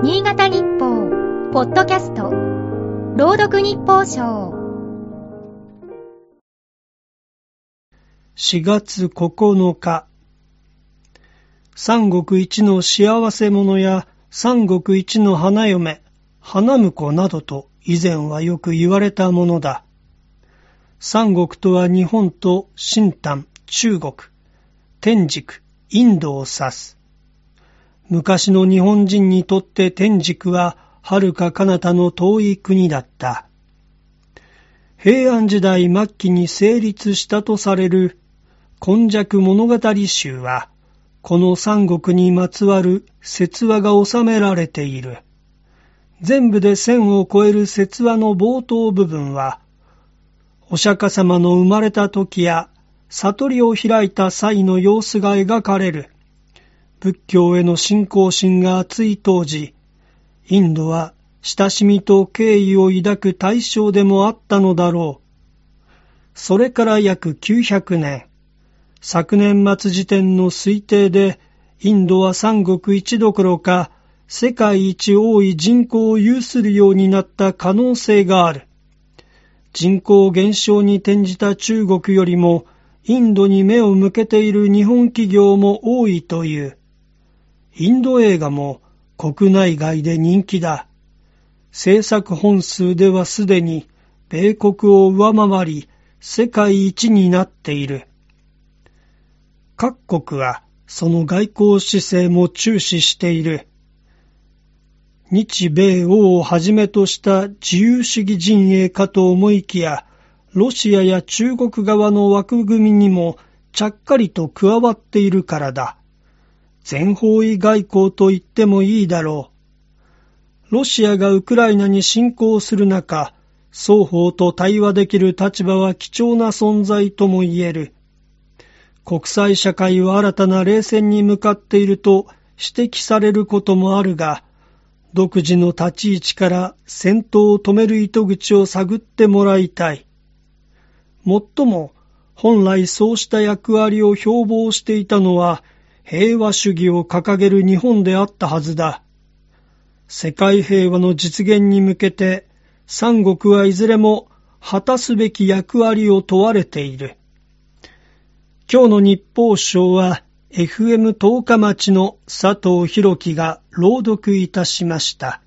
新潟日報、ポッドキャスト、朗読日報賞。4月9日三国一の幸せ者や三国一の花嫁、花婿などと以前はよく言われたものだ。三国とは日本と新丹、中国、天竺、インドを指す。昔の日本人にとって天竺は遥か彼方の遠い国だった。平安時代末期に成立したとされる今昔物語集は、この三国にまつわる説話が収められている。全部で千を超える説話の冒頭部分は、お釈迦様の生まれた時や悟りを開いた際の様子が描かれる。仏教への信仰心が熱い当時、インドは親しみと敬意を抱く対象でもあったのだろう。それから約900年、昨年末時点の推定で、インドは三国一どころか、世界一多い人口を有するようになった可能性がある。人口減少に転じた中国よりも、インドに目を向けている日本企業も多いという。インド映画も国内外で人気だ。制作本数ではすでに米国を上回り世界一になっている。各国はその外交姿勢も注視している。日米欧をはじめとした自由主義陣営かと思いきや、ロシアや中国側の枠組みにもちゃっかりと加わっているからだ。全方位外交と言ってもいいだろう。ロシアがウクライナに侵攻する中、双方と対話できる立場は貴重な存在とも言える。国際社会は新たな冷戦に向かっていると指摘されることもあるが、独自の立ち位置から戦闘を止める糸口を探ってもらいたい。もっとも、本来そうした役割を標榜していたのは、平和主義を掲げる日本であったはずだ。世界平和の実現に向けて、三国はいずれも果たすべき役割を問われている。今日の日報賞は FM 十日町の佐藤弘樹が朗読いたしました。